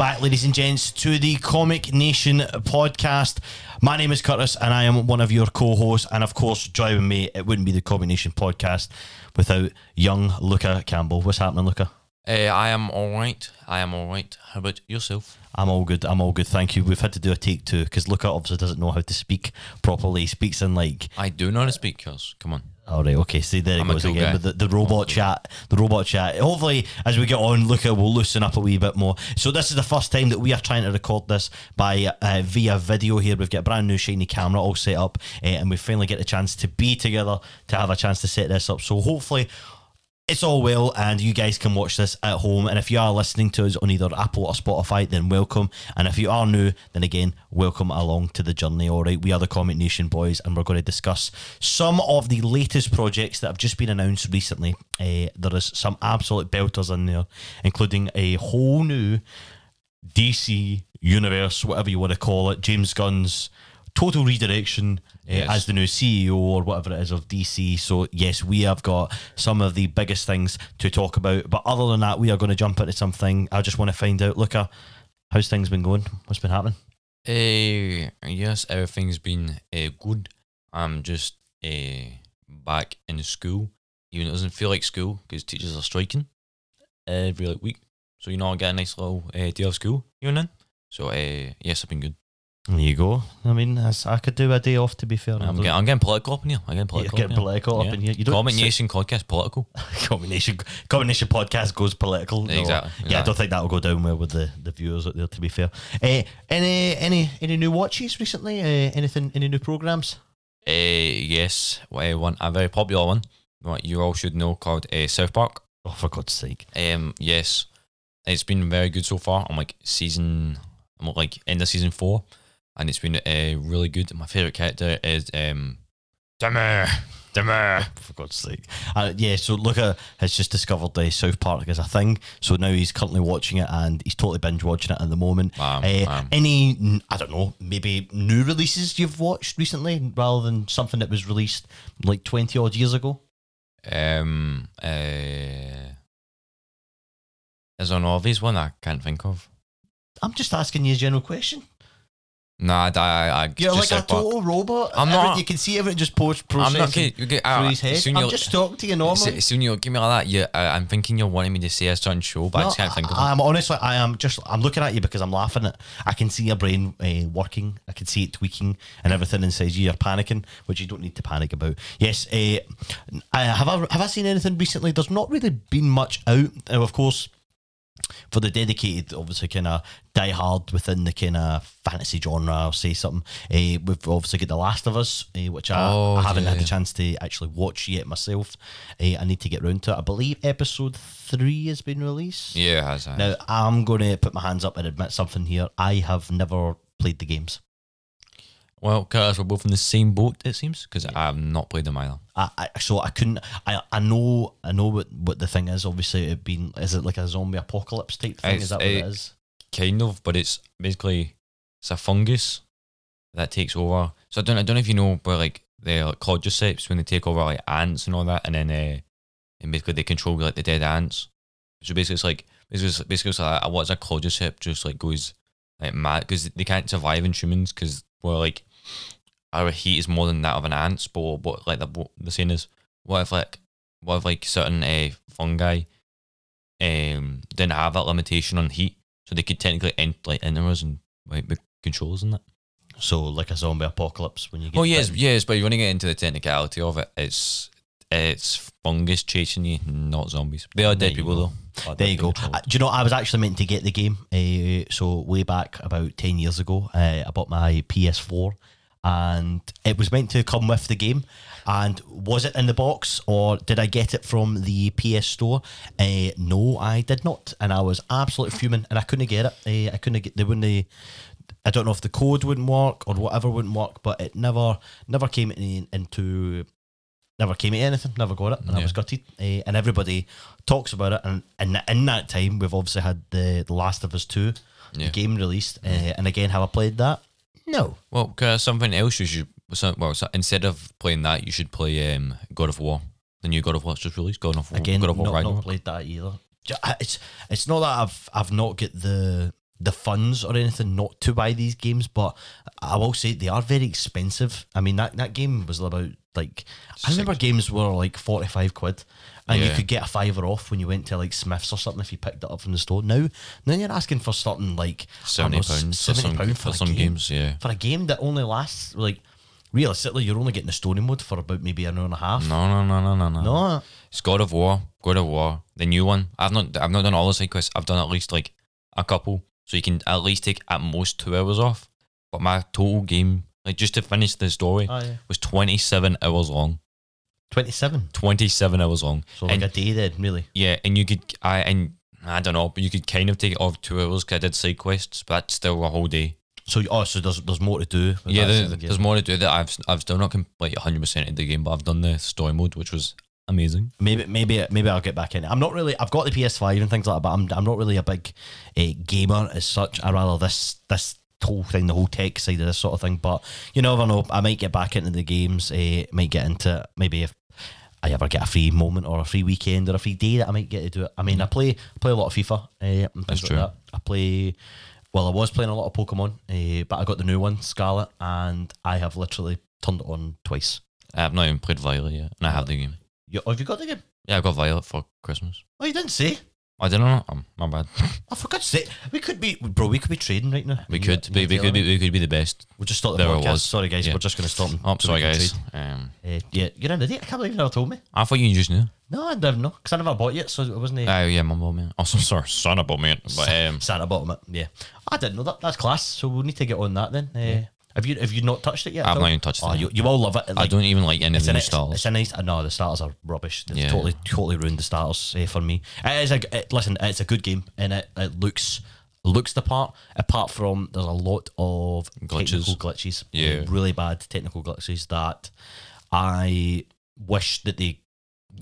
Back, ladies and gents, to the Comic Nation podcast. My name is Curtis, and I am one of your co hosts. And of course, joining me, it wouldn't be the Comic Nation podcast without young Luca Campbell. What's happening, Luca? Uh, I am all right. I am all right. How about yourself? I'm all good. I'm all good. Thank you. We've had to do a take two because Luca obviously doesn't know how to speak properly. He speaks in like I do know how to speak, cuz. Come on. All right, okay. See, there it I'm a goes cool again guy. with the, the robot chat. The robot chat. Hopefully, as we get on, Luca will loosen up a wee bit more. So this is the first time that we are trying to record this by uh, via video. Here we've got a brand new shiny camera all set up, uh, and we finally get the chance to be together to have a chance to set this up. So hopefully. It's all well, and you guys can watch this at home. And if you are listening to us on either Apple or Spotify, then welcome. And if you are new, then again, welcome along to the journey. All right, we are the Comic Nation boys, and we're going to discuss some of the latest projects that have just been announced recently. Uh, there is some absolute belters in there, including a whole new DC universe, whatever you want to call it. James Gunn's total redirection uh, Yes. as the new CEO or whatever it is of DC. So yes, we have got some of the biggest things to talk about. But other than that, we are going to jump into something. I just want to find out, Luca, how's things been going? What's been happening? Uh, yes, everything's been uh, good. I'm just uh, back in school. Even it doesn't feel like school because teachers are striking every like, week. So, you know, I get a nice little uh, day of school even then. So, uh, yes, I've been good. There you go. I mean, I could do a day off to be fair. I'm, getting, I'm getting political up in here. I'm getting You're political. getting up in here. political up in here. You don't Nation podcast political. Comic Nation combination podcast goes political. No. Exactly, Yeah, I don't think that'll go down well with the, the viewers out there. To be fair, uh, any any any new watches recently? Uh, anything? Any new programs? Uh, yes, one a very popular one. What you all should know called uh, South Park. Oh, for God's sake! Um, yes, it's been very good so far. I'm like season, I'm like end of season four, and it's been uh, really good. My favorite character is um, Dimmer, Dimmer. For God's sake! Uh, yeah. So Luca has just discovered the South Park as a thing. So now he's currently watching it, and he's totally binge watching it at the moment. Uh, any I don't know, maybe new releases you've watched recently, rather than something that was released like twenty odd years ago. Um, uh, there's an obvious one I can't think of. I'm just asking you a general question. Nah, I, I, I You're just like a total robot. I'm Everything- not. You can see everything just post I'm not processing. You through uh, his head. soon I'm just talking to you normally. As soon you give me like that, you, uh, I'm thinking you're wanting me to say a certain show, but I No, just can't think of I'm honestly, I am just, I'm looking at you because I'm laughing at. I can see your brain uh, working. I can see it tweaking and everything, and says you're panicking, which you don't need to panic about. Yes, uh, I, have I have I seen anything recently? There's not really been much out. Now, of course, for the dedicated, obviously, kind of die hard within the kind of fantasy genre, I'll say something. Uh, we've obviously got The Last of Us, uh, which I, Oh, I haven't yeah, had the chance to actually watch yet myself. Uh, I need to get round to it. I believe episode three has been released. Yeah, has. it has. Now, I'm going to put my hands up and admit something here. I have never played the games. Well, Curtis, we're both in the same boat, it seems, because I have not played them either. I, I so I couldn't. I, I know I know what, what the thing is. Obviously, it been is it like a zombie apocalypse type thing? It's is that what it is? Kind of, but it's basically it's a fungus that takes over. So I don't I don't know if you know, but like they're like when they take over like ants and all that, and then uh, and basically they control like the dead ants. So basically, it's like basically it's, basically it's like what's a cordyceps just like goes like mad because they can't survive in humans because we're like our heat is more than that of an ant's. But what like the the saying is, what if like what if like certain uh, fungi um didn't have that limitation on heat, so they could technically ent- like enter us and like be controllers and that. So like a zombie apocalypse when you get. Oh yes, bitten. yes, but you're running it into the technicality of it. It's it's fungus chasing you, not zombies. They are dead people though. There you go. Uh, do you know I was actually meant to get the game? Uh, so way back about ten years ago, uh, I bought my PS4, and it was meant to come with the game. And was it in the box, or did I get it from the PS Store? Uh, no, I did not, and I was absolutely fuming, and I couldn't get it. Uh, I couldn't get. They wouldn't. I don't know if the code wouldn't work or whatever wouldn't work, but it never never came in, into never came to anything, never got it, and I Yeah. was gutted. Uh, and everybody talks about it, and, and in that time, we've obviously had the, the Last of Us Two, Yeah. game released, uh, and again, have I played that? No. Well, uh, something else you should. Well, so instead of playing that, you should play um, God of War. The new God of War just released. God of War. Again, God of War not, not played that either. It's it's not that I've I've not got the the funds or anything not to buy these games, but I will say they are very expensive. I mean that that game was about like I remember games were like forty five quid, and you could get a fiver off when you went to like Smiths or something if you picked it up from the store. Now now you're asking for something like Seventy know, pounds for seventy some pound for a some game games. Yeah. for a game that only lasts like realistically you're only getting the story mode for about maybe an hour and a half. No, no, no, no, no, no. No, It's God of War. God of War. The new one. I've not. I've not done all the side quests. I've done at least like a couple, so you can at least take at most two hours off. But my total game, like just to finish the story, Ah, yeah. was twenty seven hours long. twenty seven. Twenty seven hours long. So like and a day then, really. yeah, and you could. I and I don't know, but you could kind of take it off two hours because I did side quests, but that's still a whole day. So oh, so there's there's more to do. yeah, there, the there's more to do that. I've I've still not com- like hundred percent of the game, but I've done the story mode, which was amazing. Maybe maybe maybe I'll get back in. it. I'm not really. I've got the PS5 and things like that, but I'm I'm not really a big uh, gamer as such. I rather this this whole thing, the whole tech side of this sort of thing. But you never know. I might get back into the games. Uh, might get into maybe if. I ever get a free moment or a free weekend or a free day that I might get to do it. I mean, I play I play a lot of FIFA uh, That's like true. that. I play, well, I was playing a lot of Pokemon, uh, but I got the new one, Scarlet, and I have literally turned it on twice. I've not even played Violet yet, and I have the game. You, have you got the game? Yeah, I got Violet for Christmas. Oh, you didn't say. I don't know. Um, my bad. I forgot to say, we could be, bro. We could be trading right now. We You- could, you be, we could be, we could be the best. We'll just start the There it podcast. was. Sorry, guys. Yeah. We're just going to stop. Oh, sorry guys. Um, Uh, yeah, you're an idiot. I can't believe you never told me. I thought you just knew. No, I didn't know because I never bought it, so it wasn't. Uh, Oh yeah, mum bought me. it. Oh, so sorry, son bought me. it. But um, Santa bottom it. Yeah, I didn't know that. That's class. So we'll need to get on that then. Uh, Have you have you not touched it yet? I've Phil? not even touched Oh, it. you, you will love it. I don't even like any of It's the a, new nice, styles. it's a nice. uh, No, the starters are rubbish. They've Yeah. totally, totally ruined the starters uh, for me. It is a. It, listen, it's a good game, and it, it looks looks the part. Apart from there's a lot of Glitches. technical glitches. Yeah. really bad technical glitches that I wish that they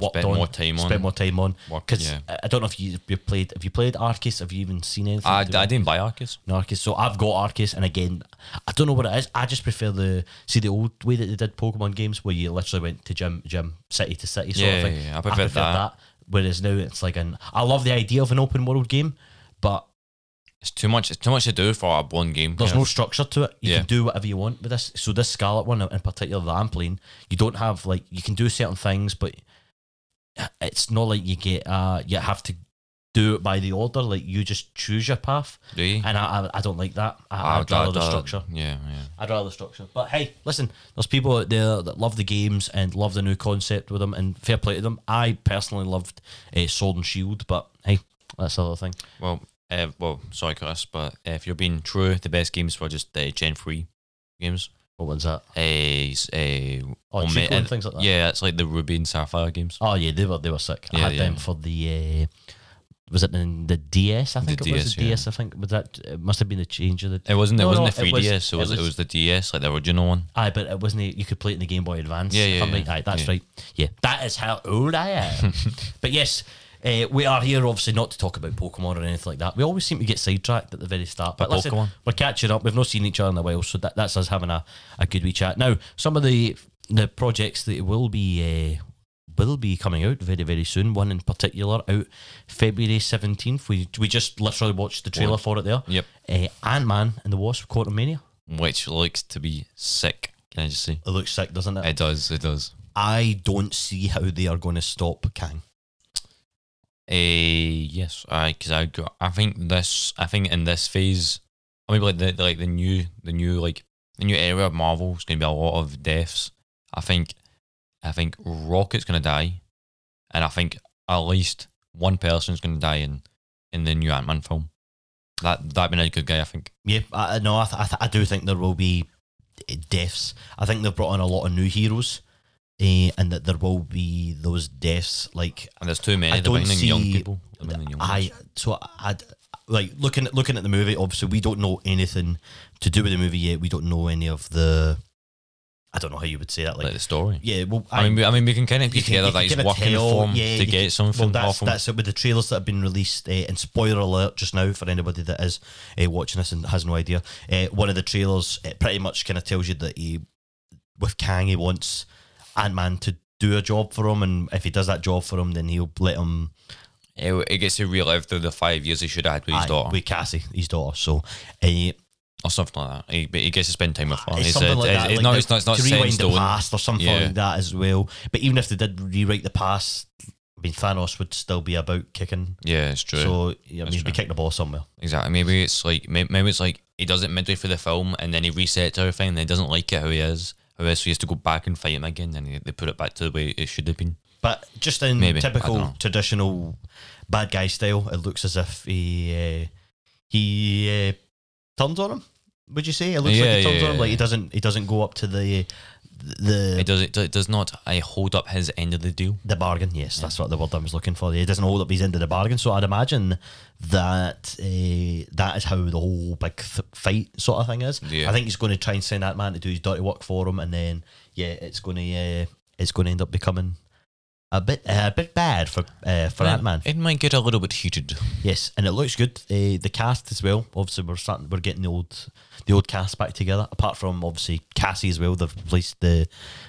worked Spent on, more time spent on. more time on. Because yeah. I, I don't know if you you played. Have you played Arceus? Have you even seen anything? I, I didn't buy Arceus. no, Arceus. So I've got Arceus, and again, I don't know what it is. I just prefer the see the old way that they did Pokemon games, where you literally went to gym, gym, city to city sort Yeah, of thing. yeah, yeah. I prefer that. Whereas now it's like an. I love the idea of an open world game, but It's too much. It's too much to do for a one game. there's no of. structure to it. You Yeah. can do whatever you want with this. So this Scarlet one in particular that I'm playing, you don't have like you can do certain things, but it's not like you get uh you have to do it by the order. Like you just choose your path, Do you? and I I, I don't like that. I, I'd I'd rather the structure. Yeah, yeah. I'd rather the structure. But hey, listen, there's people out there that love the games and love the new concept with them, and fair play to them. I personally loved uh, Sword and Shield, but hey, that's the other thing. Well, uh, well, sorry, Chris, but uh, if you're being true, the best games were just uh, Gen three games. What one's that? Uh, s- uh, Oh, and things like that. Yeah, it's like the Ruby and Sapphire games. Oh yeah, they were they were sick. I Yeah, had yeah. them for the. Uh, was it in the DS? I The think it was DS, the yeah. DS. I think was that. It must have been the change of the. It wasn't. No, it wasn't no, the it 3DS. was- It was, it was. was- the DS, like the original one. Aye, but it wasn't. You could play it in the Game Boy Advance. Yeah, if yeah, right. yeah. Aye, that's Yeah. right. Yeah, that is how old I am. but yes, uh, we are here obviously not to talk about Pokemon or anything like that. We always seem to get sidetracked at the very start. But But listen, Pokemon. we're catching up. We've not seen each other in a while, so that, that's us having a, a good wee chat. Now, some of the the projects that will be. Uh, will be coming out very very soon. One in particular out February seventeenth. We we just literally watched the trailer One. for it there. Yep. Uh, Ant Man and the Wasp: Quantumania. Which looks to be sick. Can I just say? It looks sick, doesn't it? It does. It does. I don't see how they are going to stop Kang. Uh, yes, I because I got. I think this. I think in this phase, I mean, like the, like the new the new like the new era of Marvel is going to be a lot of deaths. I think. I think Rocket's going to die, and I think at least one person's going to die in in the new Ant Man film. That that been a good guy. I think. Yeah, I, no, I, th- I, th- I do think there will be deaths. I think they've brought in a lot of new heroes, uh, and that there will be those deaths. Like And there's too many. I don't in young see- people. They're bringing in young I, so I like looking at looking at the movie. Obviously, we don't know anything to do with the movie yet. We don't know any of the. I don't know how you would say that. like, Like, the story. yeah, well, I mean, we, I mean, we can kind of piece together that he's working tell- for him yeah, to get can- something Well, that's off that's it with the trailers that have been released. Uh, and spoiler alert just now for anybody that is uh, watching this and has no idea. Uh, one of the trailers it pretty much kind of tells you that he, with Kang, he wants Ant Man to do a job for him, and if he does that job for him, then he'll let him it, it gets to relive through the five years he should have had with his Aye, daughter with Cassie, his daughter. So, uh, or something like that. He, but he gets to spend time with her. it's It's, something like that. it's like not, it's not. It's not to in rewind the past or something Yeah. like that as well. But even if they did rewrite the past, I mean, Thanos would still be about kicking. Yeah, it's true. So, yeah, I mean, he'd be kicking the ball somewhere. Exactly. Maybe it's like maybe it's like he does it midway through the film and then he resets everything and he doesn't like it how he is. How he is, so he has to go back and fight him again and they put it back to the way it should have been. But just in Maybe, typical traditional bad guy style, it looks as if he uh, he uh, turns on him. Would you say it looks like he turns yeah, on him? yeah, Like he doesn't he doesn't go up to the the It does it, it does not I hold up his end of the deal. the bargain. Yes, that's what the word I was looking for. He doesn't hold up his end of the bargain. So I'd imagine that uh, that is how the whole big th- fight sort of thing is. Yeah. I think he's going to try and send that man to do his dirty work for him, and then yeah, it's going to uh, it's going to end up becoming a bit uh, a bit bad for uh, for Ant Man. It might get a little bit heated. Yes, and it looks good. Uh, the cast as well. Obviously, we're starting. We're getting the old, the old cast back together. Apart from obviously Cassie as well. They've replaced the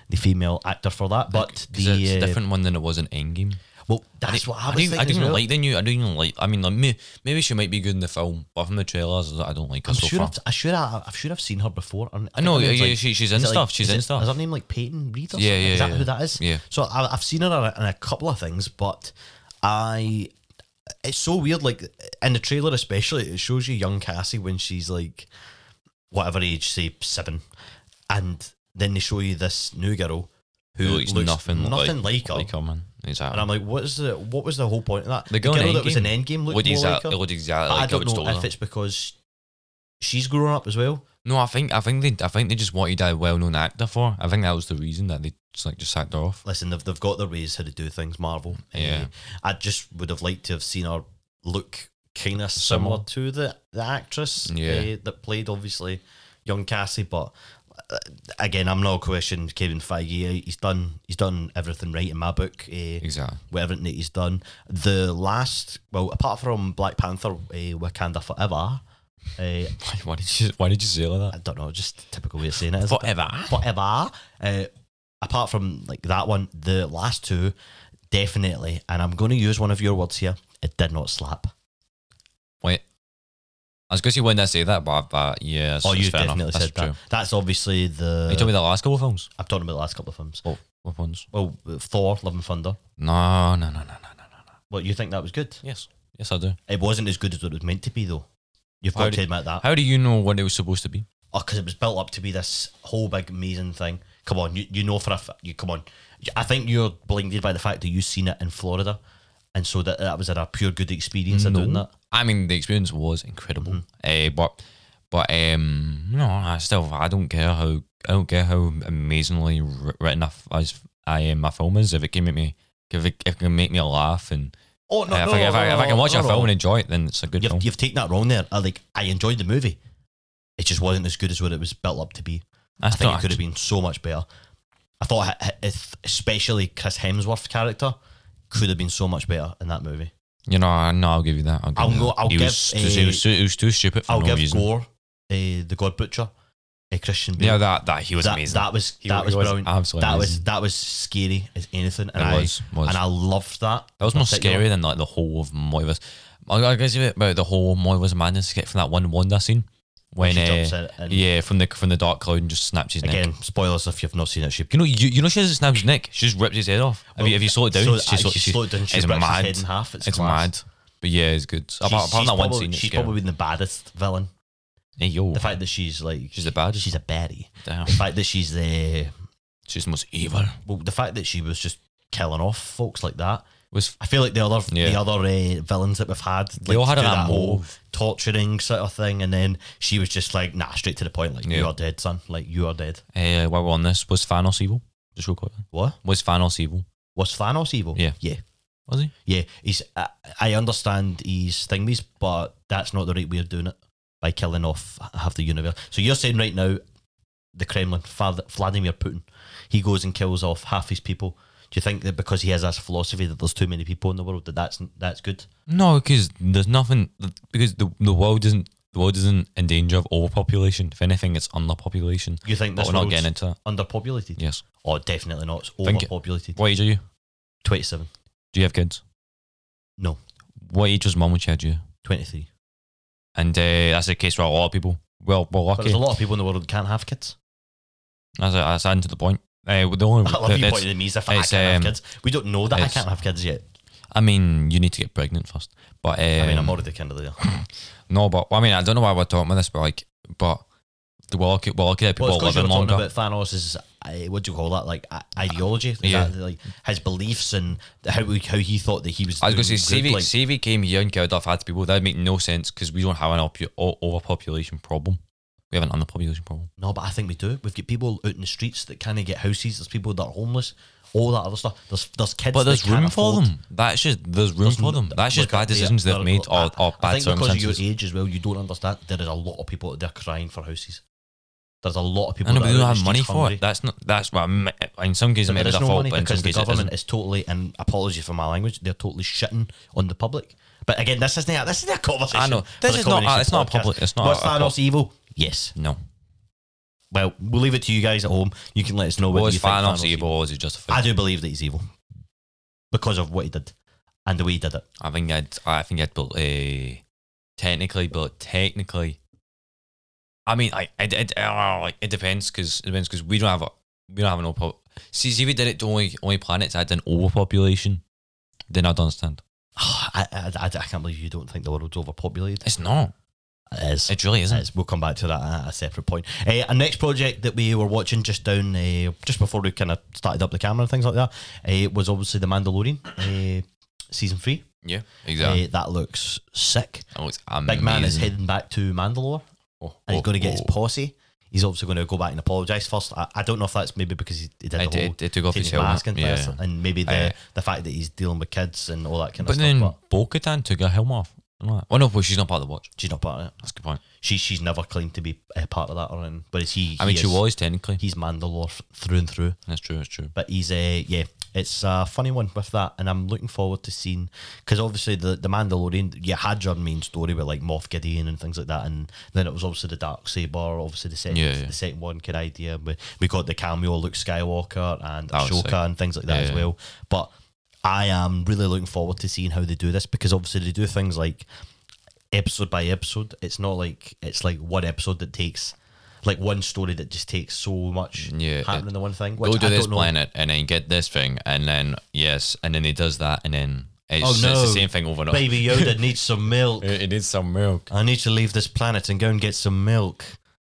the female actor for that. But the it's uh, different one than it was in Endgame. Well, that's what I I was don't, thinking. I don't well. like the new. I don't even like. I mean, like, may, maybe she might be good in the film, but from the trailers, I don't like her I'm so sure far. I've, I should have. I should have seen her before. I, I know, yeah, yeah, like- she, she's in it like- stuff. She's in it- stuff. Is her name like Peyton Reed? Or Yeah, something? yeah, Is that yeah. who that is? Yeah. So I, I've seen her in a couple of things, but I. It's so weird. Like in the trailer, especially, it shows you young Cassie when she's like, whatever age, say seven, and then they show you this new girl who looks, nothing, nothing like, her. like her, man. Exactly. And I'm like, what is the what was the whole point of that? The girl in that was in Endgame Endgame looked Looked more like her. it looked exactly like I don't know if it's because she's grown up as well. No, I think I think they I think they just wanted a well known actor for. I think that was the reason that they just like just sacked her off. Listen, they've, they've got their ways how to do things, Marvel. Yeah. Uh, I just would have liked to have seen her look kind of similar Similar. to the, the actress Yeah. uh, that played, obviously, young Cassie. But again, I'm not questioning Kevin Feige. He's done he's done everything right in my book. Uh, Exactly. whatever that he's done. The last, well, apart from Black Panther, uh, Wakanda Forever. Uh, Why, why did you Why did you say like I don't know, just typical way of saying it. that? isn't it? Forever. Forever. Uh, apart from like that one, the last two, definitely. And I'm going to use one of your words here. It did not slap. I was going to say when I say that, but, but yeah, oh, you fair enough. definitely That's said true. That's obviously the. Are you talking about the last couple of films? I'm talking about the last couple of films. Oh, what ones? Well, Thor, Love and Thunder. No, no, no, no, no, no, no. no. What you think that was good? Yes, yes, I do. It wasn't as good as what it was meant to be, though. You've How got do- to admit that. How do you know what it was supposed to be? Oh, because it was built up to be this whole big amazing thing. Come on, you, you know for a f- you come on. I think you're blinded by the fact that you've seen it in Florida, and so that that was a pure good experience of doing that. I mean, the experience was incredible. Mm-hmm. Uh, but, but um, no, I still I don't care how I don't care how amazingly written f- as I am my film is. If it can make me, if it, if it can make me laugh and Oh no, uh, if, no, I, if, no, I, if I can watch no, a no. film and enjoy it, then it's a good film. You've, you've taken that wrong there. I like I enjoyed the movie. It just wasn't as good as what it was built up to be. I That's think it could have been so much better. I thought, h- h- if- especially Chris Hemsworth's character, could have been so much better in that movie. You know, I no, I'll give you that. I'll, give I'll you go- that. I'll he give, was, too- he, uh, was too, he was too stupid for I'll no give reason. Gorr, uh, the God Butcher, uh, Christian Bale. Yeah, that that he was that, amazing. That was He that was was brilliant. absolutely that was that was scary as anything, and It I was, was. and I loved that. That was more scary than like the whole of Moira's. I I guess about the whole Moira's madness get from that one Wanda scene when she uh, jumps in and- yeah from the from the dark cloud and just snaps his neck. Again, spoilers if you've not seen it. She You know, you, you know she doesn't snap his neck. She just rips his head off. Have you, have you slow it down? So, She uh, she she- slowed it down. She it's rips his mad. head in half. It's, It's class. mad. But yeah, it's good. She's, Apart, apart she's that one probably, scene, she's probably been the baddest villain. Hey, yo, The fact that she's like she's the baddest. she's a baddie. Damn. The fact that she's the She's the most evil. well, the fact that she was just killing off folks like that. Was I feel like the other the other uh, villains that we've had, They all had that that whole torturing sort of thing, and then she was just like, nah, straight to the point, like you are dead, son, like you are dead. uh, while we're on this, was Thanos evil? Just real quick. What Was Thanos evil? was Thanos evil? Yeah. yeah, Was he? yeah. He's. I, I understand he's thingies, but that's not the right way of doing it by killing off half the universe. So you're saying right now, the Kremlin, Vlad- Vladimir Putin, he goes and kills off half his people. Do you think that because he has this philosophy that there's too many people in the world that that's that's good? No, because there's nothing. Because the the world isn't the world isn't in danger of overpopulation. If anything, it's underpopulation. You think But this we're not getting into that. underpopulated? Yes. Oh, definitely not. It's Think- overpopulated. What age are you? Twenty-seven. Do you have kids? No. what age was mum when she had you? 23. And uh, that's the case for a lot of people. Well, we're But lucky. there's a lot of people in the world that can't have kids. That's, that's adding to the point. Uh, the only, I love you it's- pointing at me as if I can't have um, kids. We don't know that I it's- can't have kids yet. I mean, you need to get pregnant first. But um, I mean, I'm already kind of there. no, but I mean, I don't know why we're talking about this, but like, but the we're lucky, we're people Well, are you living were talking longer. about Thanos' uh, what do you call that? Like uh, ideology, Is Yeah. that, like his beliefs and how he, how he thought that he was. I was going to doing say, good, CV, like- CV came here and killed off the people. That would make no sense because we don't have an opu- o- overpopulation problem. We have an underpopulation problem. No, but I think we do. We've got people out in the streets that can't get houses. There's people that are homeless. All that other stuff. There's there's kids. But there's that room for afford- them. That's just there's room There's for them. That's just bad decisions they've made or, I- or I bad think because of your age as well, you don't understand. There is a lot of people out there crying for houses. There's a lot of people. I know, that but they don't have money streets for it. That's not. That's what. I me- In some cases, maybe there is their no fault, money but in some because the cases, government isn't. totally, and apologies for my language, they're totally shitting on the public. But again, this isn't a, this isn't a conversation. I know. This is not- Combination it's not a public- it's not a- a Thanos evil? Yes. No. Well, we'll leave it to you guys at home. You can let us know whether Was you think Thanos Thanos evil or is it justified? I do believe that he's evil because of what he did and the way he did it. I think I'd. I think I'd. But uh, technically, but technically, I mean, I, it, it, uh, like it depends because it depends because we don't have a we don't have an over. See, see, if we did it to only only planets had an overpopulation, then I'd understand. I, I, I, I can't believe you don't think the world's overpopulated. It's not. It is. It really It isn't. is. We'll come back to that at a separate point. Uh, our next project that we were watching just down, uh, just before we kind of started up the camera and things like that, uh, was obviously The Mandalorian, uh, season three. Yeah, exactly. Uh, that looks sick. that looks amazing. Big man is heading back to Mandalore. Oh, and he's oh, going to get his oh. posse. He's obviously going to go back and apologise first. I, I don't know if that's maybe because he, he did It- the whole took off his mask helmet, and, yeah. and maybe the the fact that he's dealing with kids and all that kind But of stuff. But then Bo Katan took her helmet off. That. Well, no, well, she's not part of the watch. she's not part of it. That's a good point. She she's never claimed to be a part of that or anything. But he, I mean, he she is- was technically. He's Mandalore through and through. That's true. That's true. But he's a yeah, it's a funny one with that, and I'm looking forward to seeing because obviously the the Mandalorian you had your main story with like Moff Gideon and things like that, and then it was obviously the dark saber, obviously the second Yeah, yeah. the second one kid idea. We we got the cameo Luke Skywalker and That was sick. Ahsoka and things like that Yeah, as well. But I am really looking forward to seeing how they do this because obviously they do things like episode by episode. It's not like it's like one episode that takes. Like one story that just takes so much Yeah, happening in one thing. Go which to I this planet and then get this thing, and then yes, and then he does that, and then it's, Oh, it's the same thing over and over. Baby Yoda needs some milk. It, it needs some milk. I need to leave this planet and go and get some milk.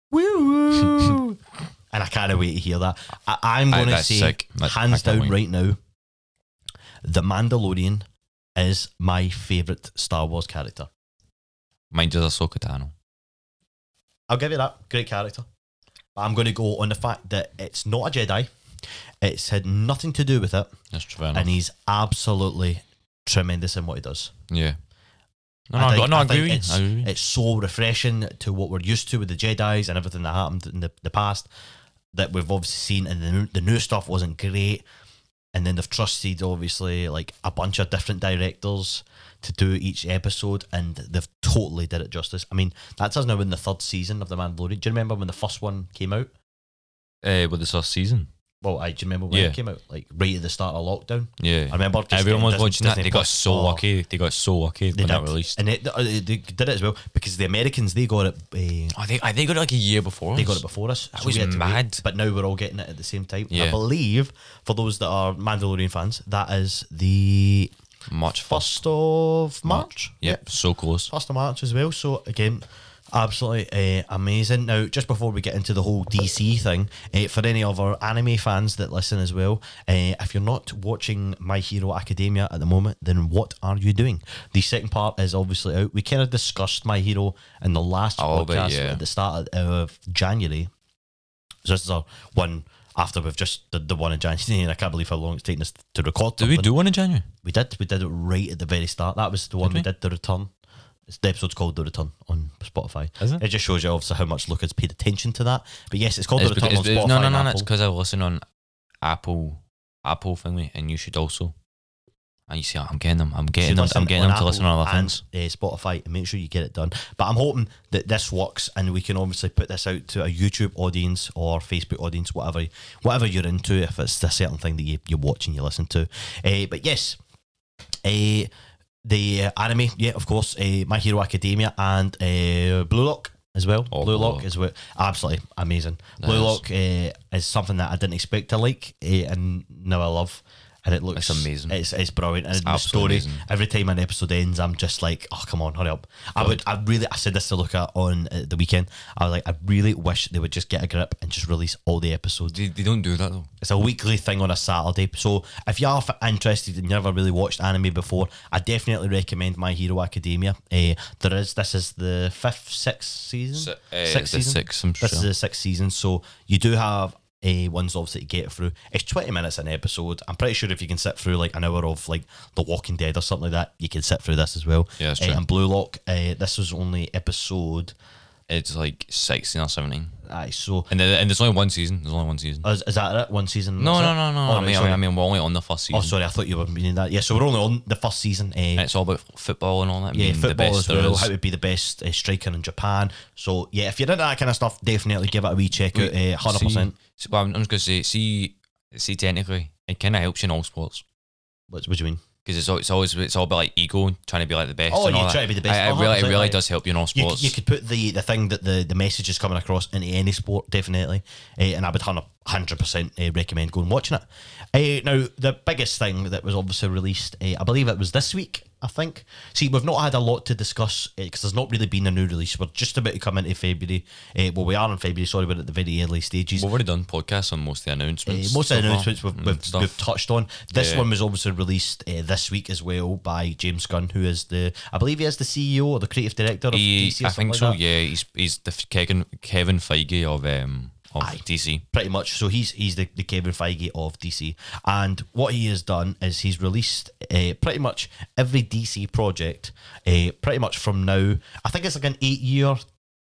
Woo and I can't wait to hear that. I, I'm going to say, sick. I hands down, wait. right now, the Mandalorian is my favorite Star Wars character. Mine does Ahsoka Tano. I'll give you that. Great character. But I'm going to go on the fact that it's not a Jedi. It's had nothing to do with it, That's enough. and he's absolutely tremendous in what he does. yeah. No, no, I think- no, I I agree it's, I agree it's so refreshing to what we're used to with the Jedi's and everything that happened in the, the past that we've obviously seen, and the the new stuff wasn't great. And then they've trusted obviously like a bunch of different directors to do each episode, and they've totally did it justice. I mean, that's us now in the third season of the Mandalorian. Do you remember when the first one came out? Uh, with the first season. Well, I do you remember when Yeah. it came out, like right at the start of lockdown. Yeah. I remember just Everyone getting was Disney- watching that. Disney They got Plus. so Oh. lucky. They got so lucky They when that did. released. and it, uh, they did it as well because the Americans they got it. Uh, I think I think got it like a year before. They us. got it before us. That was we had to wait. mad. but now we're all getting it at the same time. I Yeah. believe for those that are Mandalorian fans, that is the Much first of March. Yep, so close. First of March as well. So again, absolutely uh, amazing. Now, just before we get into the whole DC thing, uh, for any of our anime fans that listen as well, uh, if you're not watching My Hero Academia at the moment, then what are you doing? The second part is obviously out. We kind of discussed My Hero in the last bit, podcast yeah. at the start of January. So this is our one after we've just did the one in January, and I can't believe how long it's taken us to record. Did we do one in January? We did. We did it right at the very start. That was the one Did we? we? did. The return. It's, the episode's called The Return on Spotify. Is it? It just shows you obviously how much Luca's paid attention to that. But yes, it's called It's The Return because- on Spotify. no, no, no, no. It's because I listen on Apple, Apple thingy, and you should also. And you see, I'm getting them. I'm getting them. I'm getting them to listen on Apple other things. and, uh, Spotify and make sure you get it done. But I'm hoping that this works and we can obviously put this out to a YouTube audience or Facebook audience, whatever whatever you're into, if it's a certain thing that you, you watch and you listen to. Uh, but yes, uh, the uh, anime, yeah, of course, uh, My Hero Academia and uh, Blue Lock as well. Oh, Blue Lock Lock. is what absolutely amazing. Blue Lock uh, is something that I didn't expect to like, uh, and now I love. And it looks It's amazing. It's, it's brilliant. And the story, amazing. every time an episode ends, I'm just like, oh, come on, hurry up. I would, I really, I said this to Luca on uh, the weekend. I was like, I really wish they would just get a grip and just release all the episodes. They, they don't do that though. It's a weekly thing on a Saturday. So if you are interested and you never really watched anime before, I definitely recommend My Hero Academia. Uh, there is this is the fifth, sixth season, uh, sixth season. sixth, I'm this sure. is the sixth season. So you do have uh, ones obviously to get through. It's twenty minutes an episode. I'm pretty sure if you can sit through like an hour of like The Walking Dead or something like that, you can sit through this as well. Yeah, that's Uh, and Blue Lock, uh, this was only episode. It's like sixteen or seventeen, Aye, so and and there's only one season. There's only one season. is, is that it? One season? no, that's no, it? no, no. Oh, I right, mean, I sorry. mean, I mean, we're only on the first season. Oh, sorry, I thought you were meaning that. Yeah, so we're only on the first season. Uh, And it's all about football and all that. yeah, being the football best as there well. is. How to be the best uh, striker in Japan. So yeah, if you're into that kind of stuff, definitely give it a wee check out. Uh, Hundred percent. See, well, I'm I'm just gonna say, see, see, technically, it kind of helps you in all sports What, what do you mean? Because it's, it's always it's all about like ego, trying to be like the best. Oh, you that. to be the best. I, I Oh, really, it really like- does help you in all sports. could- you could put the, the thing that the, the message is coming across into any sport, definitely. Uh, and I would 100% uh, recommend going and watching it. Uh, now, the biggest thing that was obviously released, uh, I believe it was this week, I think. See, we've not had a lot to discuss because there's not really been a new release. We're just about to come into February. Uh, well, we are in February, sorry, we're at the very early stages. We've already done podcasts on most of the Uh, announcements. most of the announcements we've, we've, we've touched on. This Yeah. one was obviously released uh, this week as well by James Gunn, who is the, I believe he is the CEO or the creative director of He- DC. I think like so. that. Yeah, he's he's the Kevin Kevin Feige of um of Aye. DC. pretty much. So he's he's the, the Kevin Feige of DC, and what he has done is he's released uh, pretty much every DC project, uh, pretty much from now. I think it's like an eight year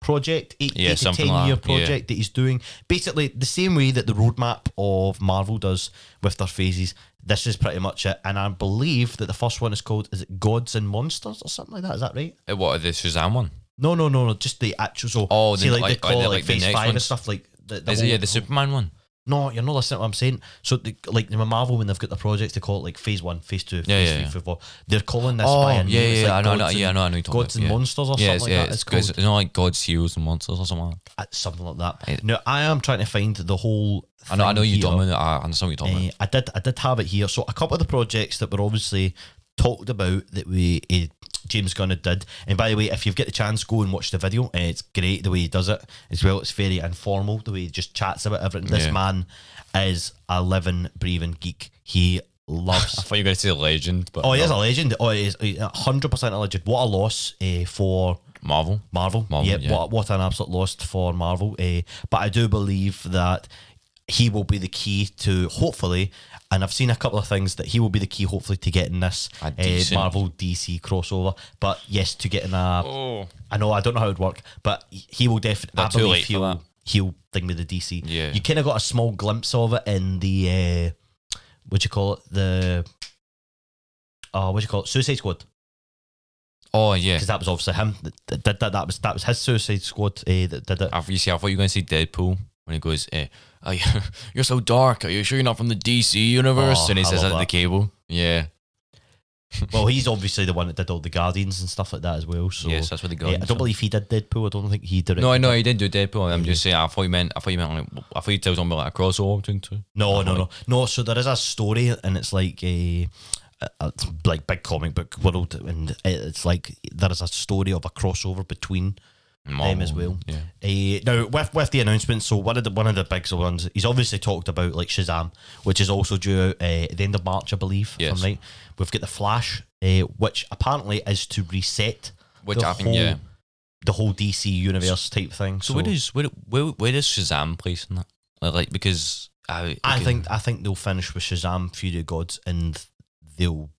project, eight, Yeah, eight to ten like year that, yeah. project that he's doing. Basically, the same way that the roadmap of Marvel does with their phases. This is pretty much it, and I believe that the first one is called is it Gods and Monsters or something like that? Is that right? Uh, What the Shazam one? No, no, no, no. Just the actual. So, Oh, see, the- like, like- they call like like like the Phase Five and stuff like. The, the Is it yeah the Superman one? no, you're not listening to what I'm saying. So, the, like the Marvel, when they've got the projects, they call it like Phase One, Phase Two, Phase yeah, Three, yeah. Phase Four. They're calling this Oh by a yeah, name. yeah, yeah. like I know, I know, yeah, I know, I know. Gods about, and yeah. Monsters or yeah, something like yeah, that. it's, It's it's, not like God's Heroes and Monsters or something. Like that. something like that. It- now, I am trying to find the whole. I know, I know thing you here. done with it. I understand what you're talking Uh, I did, I did have it here. So a couple of the projects that were obviously talked about that we uh, James Gunn did. And by the way, if you've got the chance, go and watch the video. Uh, it's great the way he does it as well. It's very informal the way he just chats about everything. This Yeah. man is a living, breathing geek. He loves. I thought you were going to say a legend, but oh, he is a legend. Oh, he is hundred percent a legend. What a loss uh, for Marvel. Marvel. Marvel, yeah, yeah. What, what an absolute loss for Marvel. Uh, but I do believe that he will be the key to hopefully, and I've seen a couple of things that he will be the key hopefully to getting this uh, Marvel DC crossover. But yes, to getting a, Oh, I know I don't know how it would work, but he will definitely. I too believe late for he'll he'll thing with the DC. Yeah. you kind of got a small glimpse of it in the uh, what do you call it the. Oh, what you call it? Suicide Squad oh yeah. because that was obviously him that that did that. That was that was his Suicide Squad uh, that did it. I, you see, I thought you were going to say Deadpool when he goes, eh, oh, you- "You're so dark. Are you sure you're not from the DC universe?" Oh, and he I says that at the cable. Yeah. Well, he's obviously the one that did all the Guardians and stuff like that as well. So yes, that's what they yeah, got. I don't believe he did Deadpool. I don't think he did it. No, I know he did do Deadpool. I'm just saying. I thought you meant. I thought you meant. Like, I thought you told something like a crossover between two. No, no, no, no. So there is a story, and it's like a, a, a- like big comic book world, and eh, it's like there is a story of a crossover between them as well. Yeah. Uh, now with with the announcements, so one of the one of the big ones, he's obviously talked about like Shazam, which is also due out uh, at the end of March, I believe. Yes. right. We've got the Flash, uh, which apparently is to reset Which the I think, whole, yeah. the whole DC universe type thing. So, where does where, where where does Shazam place in that? Like, because I I okay. think I think they'll finish with Shazam, Fury of Gods, and they'll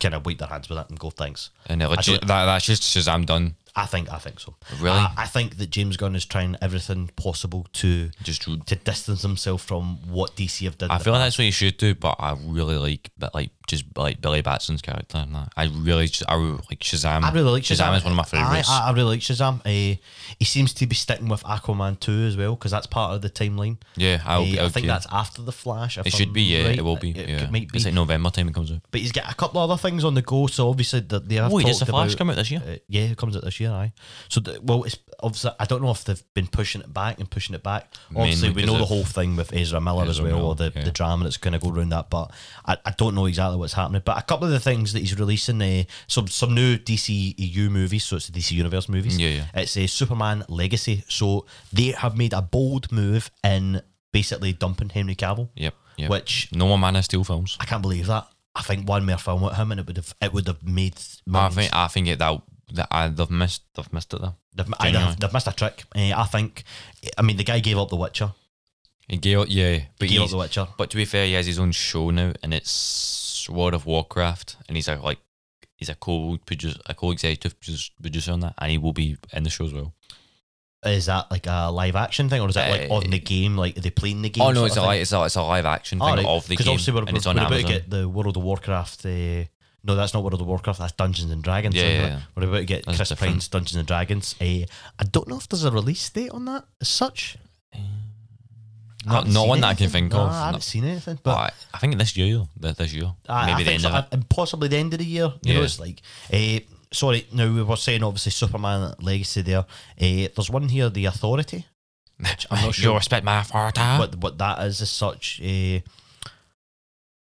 kind of wipe their hands with it and go thanks. and like, I "Sh- don't- that, that's just Shazam done. I think I think so. Really? I, I think that James Gunn is trying everything possible to Just to distance himself from what DC have done. I feel like that's what you should do, but I really like but like just like Billy Batson's character. And that. I really, just, I really like Shazam. I really like Shazam. Shazam. is one of my favorites. I, I, I really like Shazam. Uh, he seems to be sticking with Aquaman 2 as well because that's part of the timeline. yeah, Uh, be. I think that's after the Flash. It should I'm be. Yeah, right. it will be. It, yeah, might be. it's like November time it comes out. but he's got a couple of other things on the go. So obviously that they have. Wait, does the Flash about- come out this year? Uh, yeah, it comes out this year. Aye. So well, it's obviously I don't know if they've been pushing it back and pushing it back. Obviously, Mainly we know the of whole thing with Ezra Miller as Ezra well, or the, yeah. the drama that's going to go around that. But I, I don't know exactly what's happening. But a couple of the things that he's releasing, uh, some some new DC EU movies. So it's the DC Universe movies. Yeah, yeah. It's a Superman Legacy. So they have made a bold move in basically dumping Henry Cavill, Yep. Yep. which no more Man of Steel films. I can't believe that. I think one more film with him and it would have it would have made. I millions. think I think it that that I, they've missed they've missed it there. They've, I, they've, they've missed a trick. Uh, I think. I mean, the guy gave up The Witcher. He gave, yeah, but He gave up The Witcher. but to be fair, he has his own show now, and it's World of Warcraft, and he's a like he's a co producer, a co executive producer on that, and he will be in the show as well. Is that like a live action thing, or is that like Uh, on the game? Like are they playing the game? Oh no, it's a li- it's a it's a live action Oh, thing right. of the game, obviously we're, and it's on we're about to get the World of Warcraft. Uh, no, that's not World of Warcraft. That's Dungeons and Dragons. Yeah, So yeah, we're- yeah. We're about to get That's Chris different. Pine's Dungeons and Dragons. Uh, I don't know if there's a release date on that as such. I Not not one that I can think No, of. I haven't No. seen anything, But but I, think this year, this year, I, maybe I the end so, of it. possibly the end of the year. You know, Yeah. it's like, uh, sorry, now we were saying obviously Superman Legacy there. Uh, there's one here, The Authority. which I'm not You sure respect my authority. what what that is as such. Uh,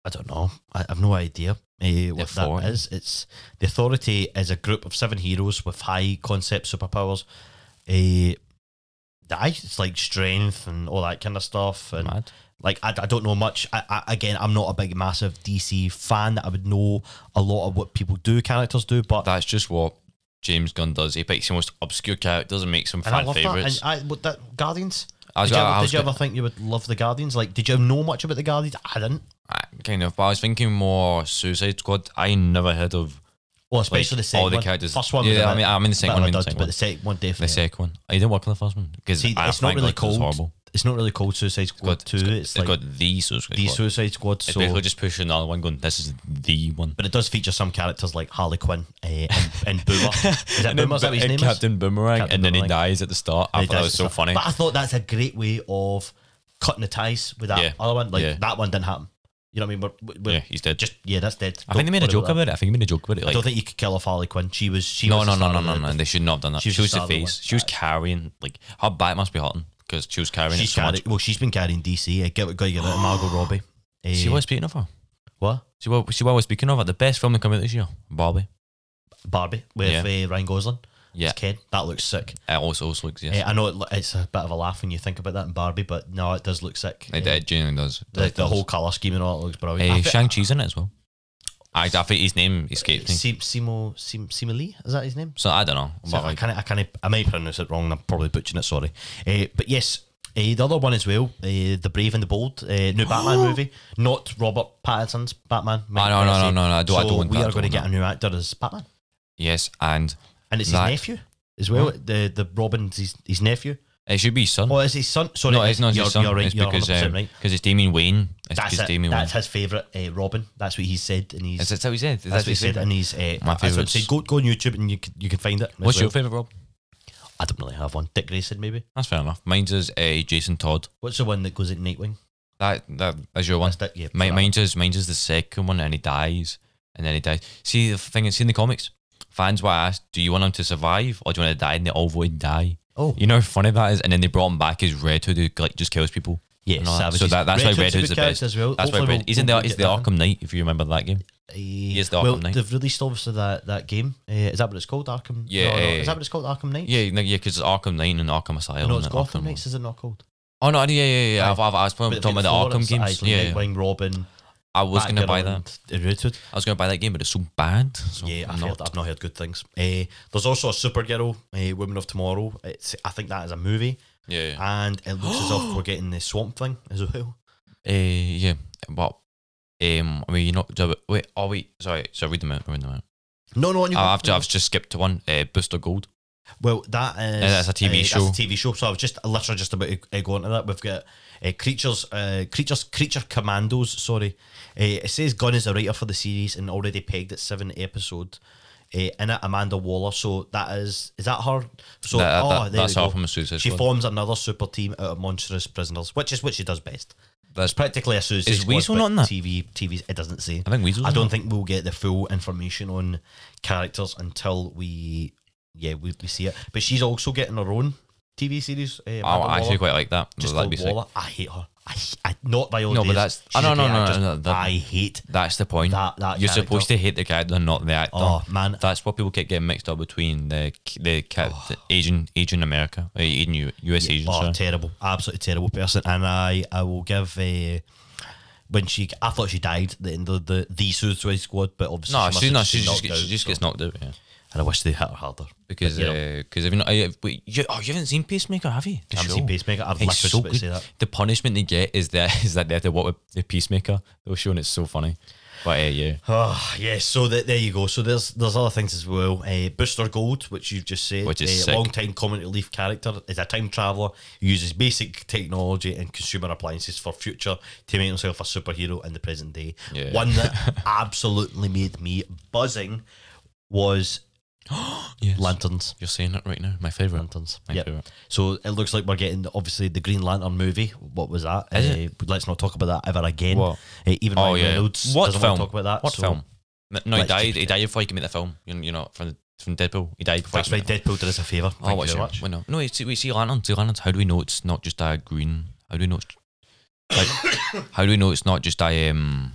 I don't know. I have no idea uh, what that is. It's the Authority is a group of seven heroes with high concept superpowers. Uh, it's like strength and all that kind of stuff. And Mad. like I, I don't know much. I, I, again, I'm not a big massive DC fan. That I would know a lot of what people do, characters do, but That's just what James Gunn does. He picks the most obscure characters and makes them and I fan love favorites. that. And I, what that Guardians. I was did you, ever, did you ever think you would love the Guardians? Like, did you know much about the Guardians? I didn't. I- kind of, but I was thinking more Suicide Squad. I never heard of Well, especially like, the second all the one. First one, Yeah, I mean, I'm in the second one. of a I'm in the second but the second one The second one. I didn't work on the first one because it's not really thought it horrible. It's not really called Suicide Squad Got- Two. it's got, It's it's like got the Suicide the Squad. Suicide Squad. It's So, basically just pushing another one, going, "This is the one." but it does feature some characters like Harley Quinn uh, and, and Boomer. Is that And Boomer? Is that then his and name? Captain Boomerang, Captain and then he dies at the start. I thought that was so funny. But I thought that's a great way of cutting the ties with that Yeah. other one. Like Yeah. that one didn't happen. You know what I mean? We're, we're yeah, he's dead. just yeah, that's dead. I think they made a joke about it. I think they made a joke about it. I don't think you could kill off Harley Quinn. She was she no, was no, no, no, no, no. They should not have done that. she She was was, the the star of the face. She was carrying like her back must be hurting because she was carrying She's it so carry, much. well, she's been carrying DC. Uh, get got to get it, Margot Robbie. Uh, See what speaking of her? what? What? See what we're speaking of? The best film that came out this year, Barbie. Barbie with uh, Ryan Gosling. Yeah, As Ken. That looks sick. it also, also looks yes. Uh, I know it, it's a bit of a laugh when you think about that in Barbie, but no, it does look sick. it, it genuinely does. the, It the does. whole colour scheme and all it looks brilliant. I Uh, thi- Shang Chi's in it as well. I, I think his name escapes me. Sim- Simo Sim, Sima Lee is that his name? So I don't know. So But I like, can't I can't I might pronounce it wrong. I'm probably butchering it. Sorry, uh, but yes. Uh, the other one as well, uh, the Brave and the Bold, uh, new Batman movie, not Robert Pattinson's Batman. No, no, no, no, no, I don't- I So don't want we that, are going to get a new actor as Batman, yes, and and it's That- his nephew as well. The the Robin's his, his nephew. it should be his son. Oh, it's his son. Sorry, no, it's not you're, his son. You're right. it's you're because 100% um, right. cause it's Damian Wayne. It's That's because it. Damian That's his favourite uh, Robin. That's what he said, and he's Is that what he said? Is that's what he said, and he's uh, My that's what he said. Go go on YouTube and you can you can find it. as What's your well. favourite Rob? I don't really have one. Dick Grayson, maybe. That's fair enough. Mine's is uh, Jason Todd. What's the one that goes at Nightwing? That that is your one. That's that. Yeah. My, that mine's is mine's is the second one, and he dies, and then he dies. See the thing is, see in the comics, fans were asked, "Do you want him to survive or do you want to die?" And they all voted die. Oh. You know how funny that is. And then they brought him back as Red Hood, who like just kills people. Yeah. Savage. So that, that's Red why Red a Hood's good the best. as well. That's why Red. He's we'll- in the we'll he's get the. Arkham Knight. If you remember that game. He is the well, Arkham Knight. they've released obviously that, that game. Uh, is that what it's called? Arkham. Yeah, No, no. uh, Is that what it's called? Arkham Knight. Yeah, no, yeah, because it's Arkham Knight and Arkham Asylum. No, it's Gotham Arkham- Knights. Is it not called? Oh no, yeah, yeah, yeah. I've, I've, I was talking about the Arkham games. Yeah. Nightwing, Robin. I was gonna buy that. Batgirl, and Red Hood. I was gonna buy that game, but it's so bad. So Yeah, I've, I'm heard, I've not heard good things. Uh, there's also a Supergirl, uh, Women of Tomorrow. It's I think that is a movie, Yeah, yeah. and it looks as if we're getting the Swamp Thing as well. Uh, yeah, but um, I mean, you know, do- wait, oh wait, sorry, so read them out, read them out. No, no. Oh, I've, I've just skipped to one. Uh, Booster Gold. Well, that is that's a TV uh, show. That's a TV show. So I was just literally just about to uh, go into that. We've got Uh, creatures, uh, creatures, creature commandos. Sorry, uh, it says Gunn is a writer for the series and already pegged at seven episode. Uh, in it, Amanda Waller. So that is is that her? So That- oh, that- that's her from the Suicide She Squad. forms another super team out of monstrous prisoners, which is what she does best. That's It's practically a Suicide Is Squad, Weasel not in that? TV, TV. It doesn't say. I think Weasel. I don't think we'll get the full information on characters until we, yeah, we, we see it. But she's also getting her own TV series. Uh, Oh, I actually Waller, quite like that. just That'd be sick. I hate her. I, I not by all No, but days. that's- She's oh, no, a no, great no, no, I hate. That's the point. That- that You're character. supposed to hate the character, not the actor. Oh man, That's what people get getting mixed up between the the, ca- Oh. the Asian Asian America, uh, Asian U, US Asian. oh sorry. terrible, absolutely terrible person. And I, I will give. Uh, when she, I thought she died at the end of the the Suicide Squad, but obviously no, she, she, must no, have she just she just so- gets knocked out. Yeah. And I wish they hit her harder Because But, you know, because if you know, I, wait, you, oh, you haven't seen Peacemaker, have you? The I show? seen Peacemaker. I've It's so good. say that. The punishment they get is that is that they have to walk with the Peacemaker. They were showing it's so funny. But uh, yeah, Oh yes, so th- there you go. So there's there's other things as well. Uh, Booster Gold, which you've just said, Which is uh, long time comic relief character, is a time traveler. Uses basic technology and consumer appliances for future to make himself a superhero in the present day. Yeah. One that absolutely made me buzzing was yes. lanterns. You're saying it right now. My favorite. Lanterns. My Yep. favourite. So it looks like we're getting obviously the Green Lantern movie. What was that? Is uh, Let's not talk about that ever again. What? Uh, even Oh Ryan yeah. Reynolds What doesn't film? want to talk about that. What so film? No, he died. He died before he could make the film. You, know, from from Deadpool. He died before. That's right. could make the- Deadpool did us a favour. Thank Oh, you your? much. Well, no, no. It's, we see lanterns. See lanterns. How do we know it's not just a green? How do we know it's? Like, how do we know it's not just a um?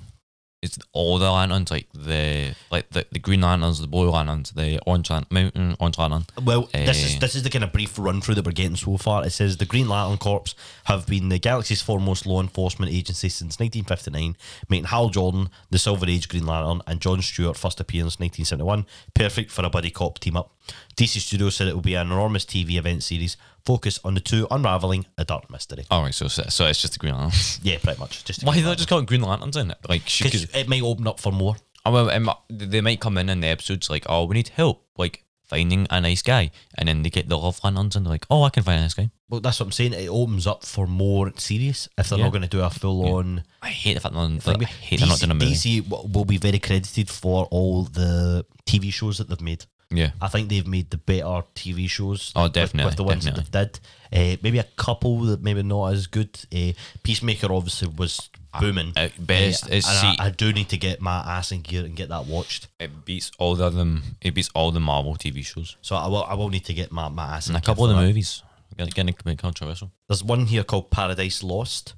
It's all the lanterns, like the like the, the green lanterns, the blue lanterns, the orange lan- mountain orange lantern. Well, this is Eh. this is the kind of brief run through that we're getting so far. It says the Green Lantern Corps have been the galaxy's foremost law enforcement agency since 1959, making Hal Jordan the Silver Age Green Lantern and John Stewart first appearance 1971 perfect for a buddy cop team up. DC Studios said it will be an enormous TV event series focused on the two unraveling a dark mystery. All right, so so it's just the green lanterns. Yeah, pretty much. Just Why they just call it green lanterns in it? Like, she because could, it might open up for more. oh, well, it they might come in in the episodes like, oh, we need help, like finding a nice guy, and then they get the love lanterns and they're like, oh, I can find a nice guy. Well, that's what I'm saying. It opens up for more series if they're Yeah. not going to do a full on. I hate the fact that. I hate they're not doing a movie. DC will be very credited for all the TV shows that they've made. Yeah, I think they've made the better TV shows. Oh, with- definitely, With, the ones that they've did. Uh, maybe a couple that maybe not as good. Uh, Peacemaker obviously was booming. at best, Uh, see, I, I do need to get my ass in gear and get that watched. it beats all the them. It beats all the Marvel TV shows So I will. I will need to get my, my ass in and a couple of the that. movies. Getting, getting a bit controversial. There's one here called Paradise Lost.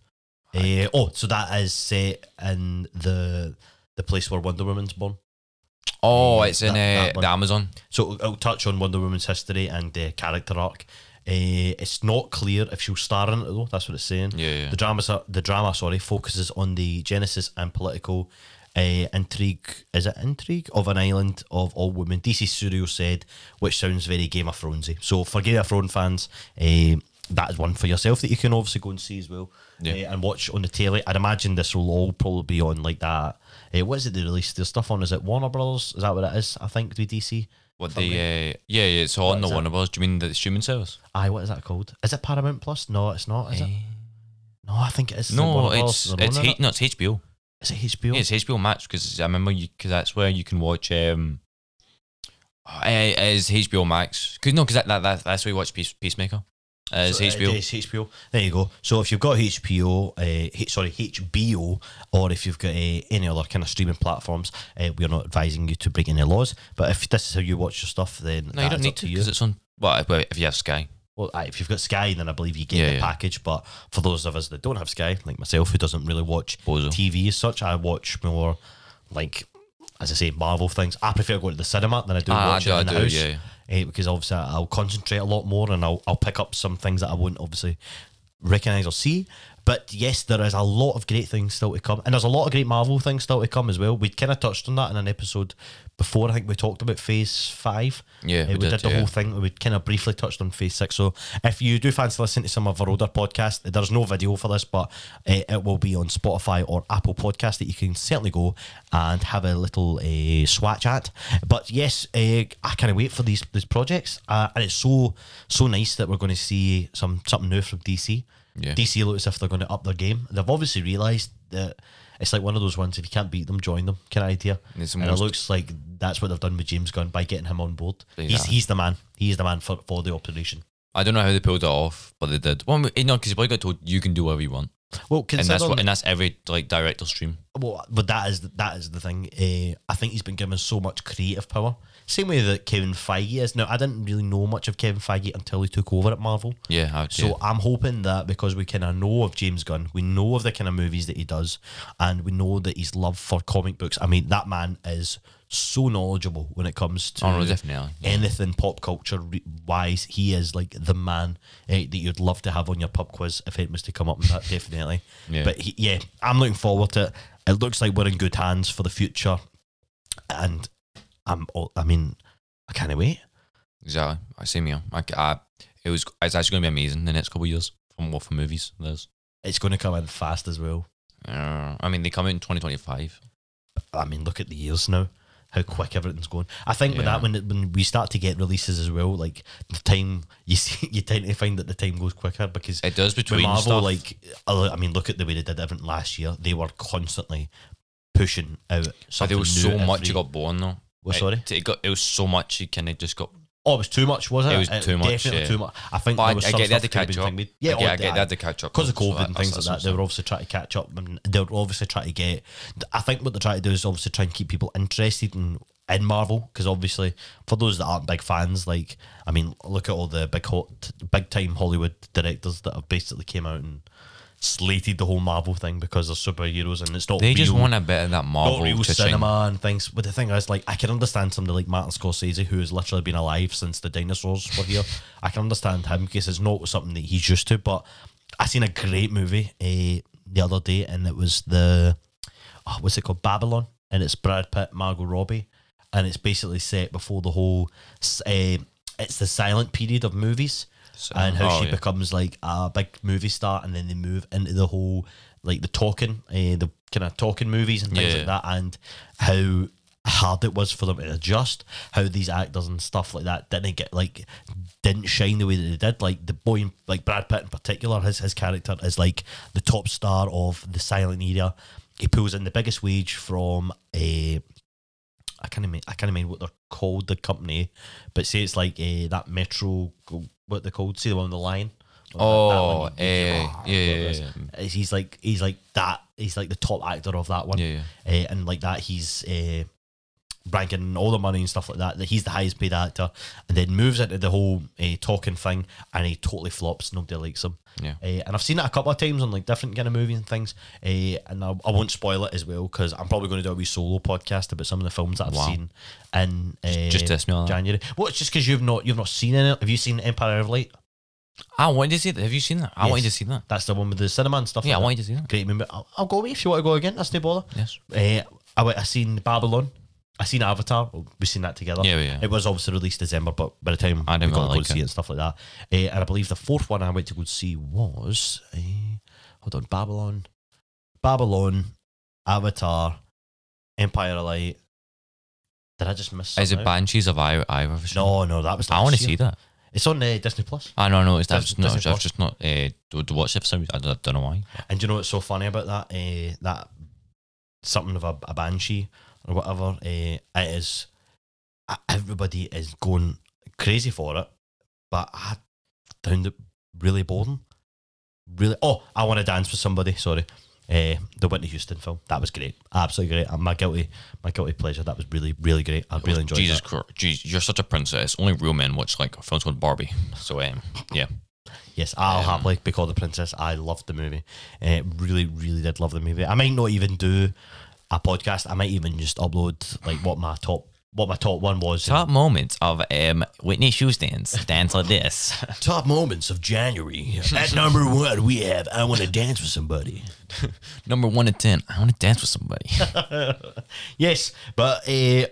Uh, oh, so that is set in the the place where Wonder Woman's born. Oh, Uh, it's in that- uh, one. the Amazon. So it'll, touch on Wonder Woman's history and uh, character arc. Uh, it's not clear if she'll star in it though. That's what it's saying. Yeah, yeah. The drama, the drama, sorry, focuses on the genesis and political uh, intrigue. Is it intrigue of an island of all women? DC Studios said, which sounds very Game of Thronesy. So for Game of Thrones fans, that is one for yourself that you can obviously go and see as well. Yeah. uh, and watch on the telly. I'd imagine this will all probably be on like that. Uh, what is it they released their stuff on? Is it Warner Brothers? Is that what it is? I think with DC. What the? Uh, yeah, yeah, it's on the? Warner Bros. Do you mean the streaming service? Aye, what is that called? Is it Paramount Plus? No, it's not. Is it? No, I think it is. No, it's Brothers. it's H- no, it's HBO. Is it HBO? Yeah, it's HBO Max because I remember you because that's where you can watch. Um, uh, is HBO Max? Cause no, because that, that, that that's where you watch Peace, Peacemaker. Uh, it's So, HBO. Is HBO. There you go. So if you've got HBO, uh, H- sorry HBO, or if you've got uh, any other kind of streaming platforms, uh, we're not advising you to break any laws. But if this is how you watch your stuff, then no, you don't need to because it's on. Well, if, if you have Sky. Well, if you've got Sky, then I believe you get Yeah, the yeah. package. But for those of us that don't have Sky, like myself, who doesn't really watch Bozo. TV as such, I watch more like, as I say, Marvel things. I prefer going to the cinema than I do Ah, I watch do, it I in the do, house. yeah. eh, because obviously I'll concentrate a lot more and I'll, I'll pick up some things that I wouldn't obviously recognise or see. But yes, there is a lot of great things still to come. And there's a lot of great Marvel things still to come as well. We kind of touched on that in an episode before. I think we talked about Phase 5. Yeah, Eh, we we, did, did, the yeah. whole thing. We kind of briefly touched on Phase 6. So if you do fancy listening to some of our older podcasts, there's no video for this, but uh, it will be on Spotify or Apple Podcast that you can certainly go and have a little uh, swatch at. But yes, uh, I can't wait for these these projects. Uh, and it's so so nice that we're going to see some something new from DC. Yeah. DC look as if they're going to up their game. They've obviously realised that it's like one of those ones. If you can't beat them, join them. Kind of idea. It's and it looks like that's what they've done with James Gunn by getting him on board. He's Exactly. he's the man. He's the man for, for the operation. I don't know how they pulled it off, but they did. Well, you know, because you probably got told you can do whatever you want, Well, and that's what, and that's every like director stream. well, but that is that is the thing. Uh, I think he's been given so much creative power. Same way that Kevin Feige is. Now, I didn't really know much of Kevin Feige until he took over at Marvel. Yeah, I So say. I'm hoping that because we kind of know of James Gunn, we know of the kind of movies that he does, and we know that his love for comic books. I mean, that man is so knowledgeable when it comes to Oh, no, definitely. Yeah. anything pop culture wise. He is like the man eh, that you'd love to have on your pub quiz if it was to come up with that. Definitely. Yeah. But he, yeah, I'm looking forward to it. It looks like we're in good hands for the future, and I'm. I mean, I can't wait. Exactly. I see me. I, I, it was. It's actually going to be amazing the next couple of years from what for movies. There's. It's going to come in fast as well. Uh, I mean, they come out in 2025. I mean, look at the years now. How quick everything's going. I think with that, when it, when we start to get releases as well, like the time you see, you tend to find that the time goes quicker because It does between Marvel, stuff. like I mean, look at the way they did everything last year. They were constantly pushing out but something there was so much you got born though. Well, sorry? It, it got. It was so much you kind of just got. Oh, it was too much, wasn't it? It was too much, Definitely yeah. too much. I think But I, there was I some get that stuff to catch up. Yeah, I oh, get that to catch up because of So COVID that- and that's- things like that's that. They were obviously trying to catch up, and they were obviously trying to get. I think what they're trying to do is obviously try and keep people interested in in Marvel because obviously for those that aren't big fans, like I mean, look at all the big hot, big time Hollywood directors that have basically came out and slated the whole Marvel thing because they're superheroes and it's not. They just want a bit of that Marvel not real cinema and things. But the thing is, like, I can understand somebody like Martin Scorsese, who has literally been alive since the dinosaurs were here. I can understand him because it's not something that he's used to. But I seen a great movie uh, the other day, and it was the oh, what's it called, Babylon, and it's Brad Pitt, Margot Robbie, and it's basically set before the whole. Uh, it's the silent period of movies So- and how oh, she yeah. becomes like a big movie star, and then they move into the whole like the talking, uh, the kind of talking movies and things Yeah. like that, and how hard it was for them to adjust. How these actors and stuff like that didn't get like didn't shine the way that they did. Like the boy, in- like Brad Pitt in particular, his his character is like the top star of the silent era. He pulls in the biggest wage from a. I can't even I can't even what they're called the company, but say it's like uh, that Metro what they're called. See the one with the line. Oh, That one, you- eh, oh, yeah, yeah, yeah, Uh, He's like he's like that. He's like the top actor of that one. Yeah, Uh, and like that, he's uh, ranking all the money and stuff like that. That he's the highest paid actor, and then moves into the whole uh, talking thing, and he totally flops. Nobody likes him. Yeah. Uh, and I've seen it a couple of times on like different kind of movies and things. Uh, and I, I won't spoil it as well because I'm probably going to do a wee solo podcast about some of the films that I've Wow. seen in Just test me. January. Well, it's just because you've not you've not seen it. Have you seen Empire of Light? I wanted to see that. Have you seen that? I Yes. wanted to see that. That's the one with the cinema and stuff. Yeah, I wanted that. to see that. Great movie. I'll, I'll go away if you want to go again. That's no bother. Yes. Uh, I went. I seen Babylon. I seen Avatar. We've seen that together. Yeah, yeah. It was obviously released December, but by the time I didn't we got really to go like see it. it and stuff like that, uh, and I believe the fourth one I went to go see was uh, hold on, Babylon, Babylon, Avatar, Empire of Light. Did I just miss? Is something it out? Banshees of I Iris? No, no, that was. I want to see that. It's on uh, Disney Plus. I know. It's that's Disney no. Plus. I've just not uh, watch it for some reason. I don't, don't know why. And do you know what's so funny about that? Uh, that something of a, a banshee or whatever. Uh, it is. Everybody is going crazy for it, but I found it really boring. Really. Oh, I want to dance with somebody. Sorry. Uh, the Whitney Houston film that was great, absolutely great. Uh, My guilty, my guilty pleasure. That was really, really great. I really enjoyed Jesus. Christ, Jesus, you're such a princess. Only real men watch like films called Barbie. So um, yeah, Yes, I'll Um, happily be called the princess. I loved the movie. Uh, really, really did love the movie. I might not even do a podcast. I might even just upload like what my top, what my top one was. top moments of um Whitney Houston's dance Dance like this. top moments of January. At number one, we have "I Want to Dance with Somebody." Number one to ten. I want to dance with somebody. yes, but uh,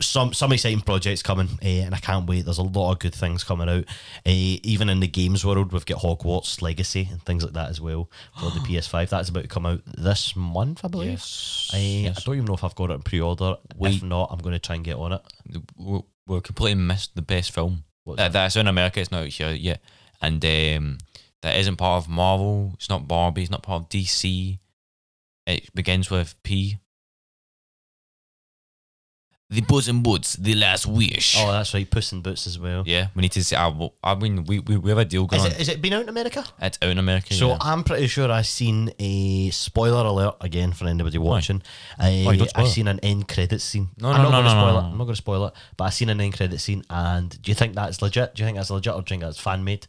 some some exciting projects coming, uh, and I can't wait. There's a lot of good things coming out. Uh, even in the games world, we've got Hogwarts Legacy and things like that as well for the PS5. That's about to come out this month, I believe. Yes, I, I don't even know if I've got it in pre-order. if not, I'm going to try and get on it. we we completely missed the best film. That, that's in America. It's not here yet. And um, that isn't part of Marvel. It's not Barbie. It's not part of DC. It begins with P. The Puss in Boots, The Last Wish. Oh, that's right. Puss in Boots as well. yeah, we need to say. I, I mean, we, we, we have a deal going Is on. it, is it been out in America? it's out in America. So yeah. I'm pretty sure I've seen a spoiler alert again for anybody watching. I, Why, don't spoil I it. seen an end credit scene. No, I'm no, not no, gonna no, spoil no, it. no. I'm not going to spoil it, but I seen an end credit scene. And do you think that's legit? Do you think that's legit, or do you think that's fan made?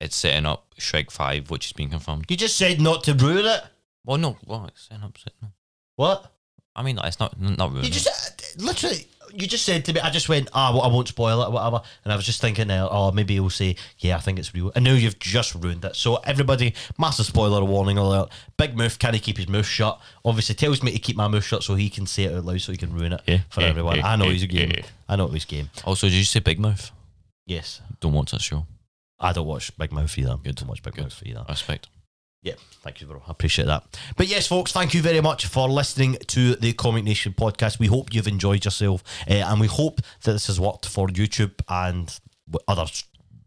it's setting up Shrek 5, which has been confirmed. You just said not to ruin it. Well, no, well, it's setting up. setting up. What? I mean, like, it's not not really. You just uh, literally. You just said to me. I just went. Ah, well, I won't spoil it, or whatever. And I was just thinking, uh, oh, maybe he'll say, yeah, I think it's real. And now you've just ruined it. So everybody, massive spoiler warning alert. Big Mouth can he keep his mouth shut. Obviously, tells me to keep my mouth shut so he can say it out loud, so he can ruin it Yeah, for yeah, everyone. yeah, I know he's a game. I know he's game. also, did you say Big Mouth? Yes, Don't watch that show. I don't watch Big Mouth either. I'm good. Don't watch Big Good. Mouth either. Respect. Yeah, thank you, bro. I appreciate that. But yes, folks, thank you very much for listening to the Comic Nation podcast. We hope you've enjoyed yourself, uh, and we hope that this has worked for YouTube and other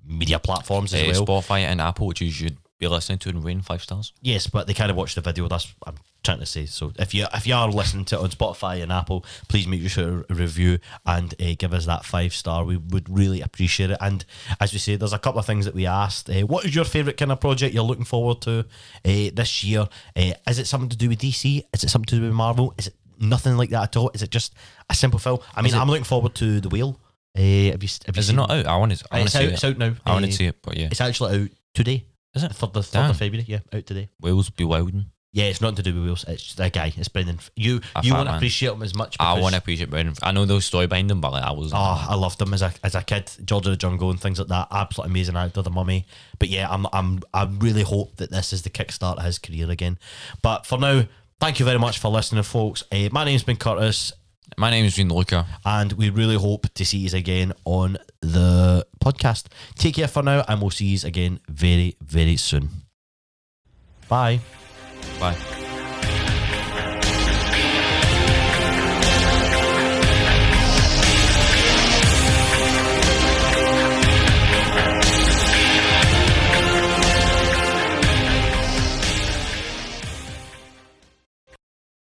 media platforms as Uh, well. Spotify and Apple, which you should be listening to and rating five stars. Yes, but they kind of watch the video. That's what I'm trying to say. So if you if you are listening to it on Spotify and Apple, please make sure to review and uh, give us that five star. We would really appreciate it. And as we say, there's a couple of things that we asked. Uh, what is your favorite kind of project you're looking forward to uh, this year? Uh, is it something to do with DC? Is it something to do with Marvel? Is it nothing like that at all? Is it just a simple film? I mean, it- I'm looking forward to the Whale. Uh, have you, have you Is it not out? I want to. I want It's to see out, it. it's out now. I want Uh, to see it, but yeah. It's actually out today. Is it? The third, the third Damn. of February. Yeah, out today. Wales be wilding. Yeah, it's nothing to do with Wheels. It's that guy. It's Brendan. You A you fat won't man. appreciate him as much. I because- want to appreciate Brendan. I know those story behind him, but like I was. Oh, I loved him as a as a kid. George of the Jungle and things like that. Absolutely amazing actor, the Mummy. But yeah, I'm I'm I really hope that this is the kickstart of his career again. But for now, thank you very much for listening, folks. Uh, my name's been Curtis, My name is Gene Luca. and we really hope to see you again on the podcast. Take care for now, and we'll see you again very very soon. Bye. Bye.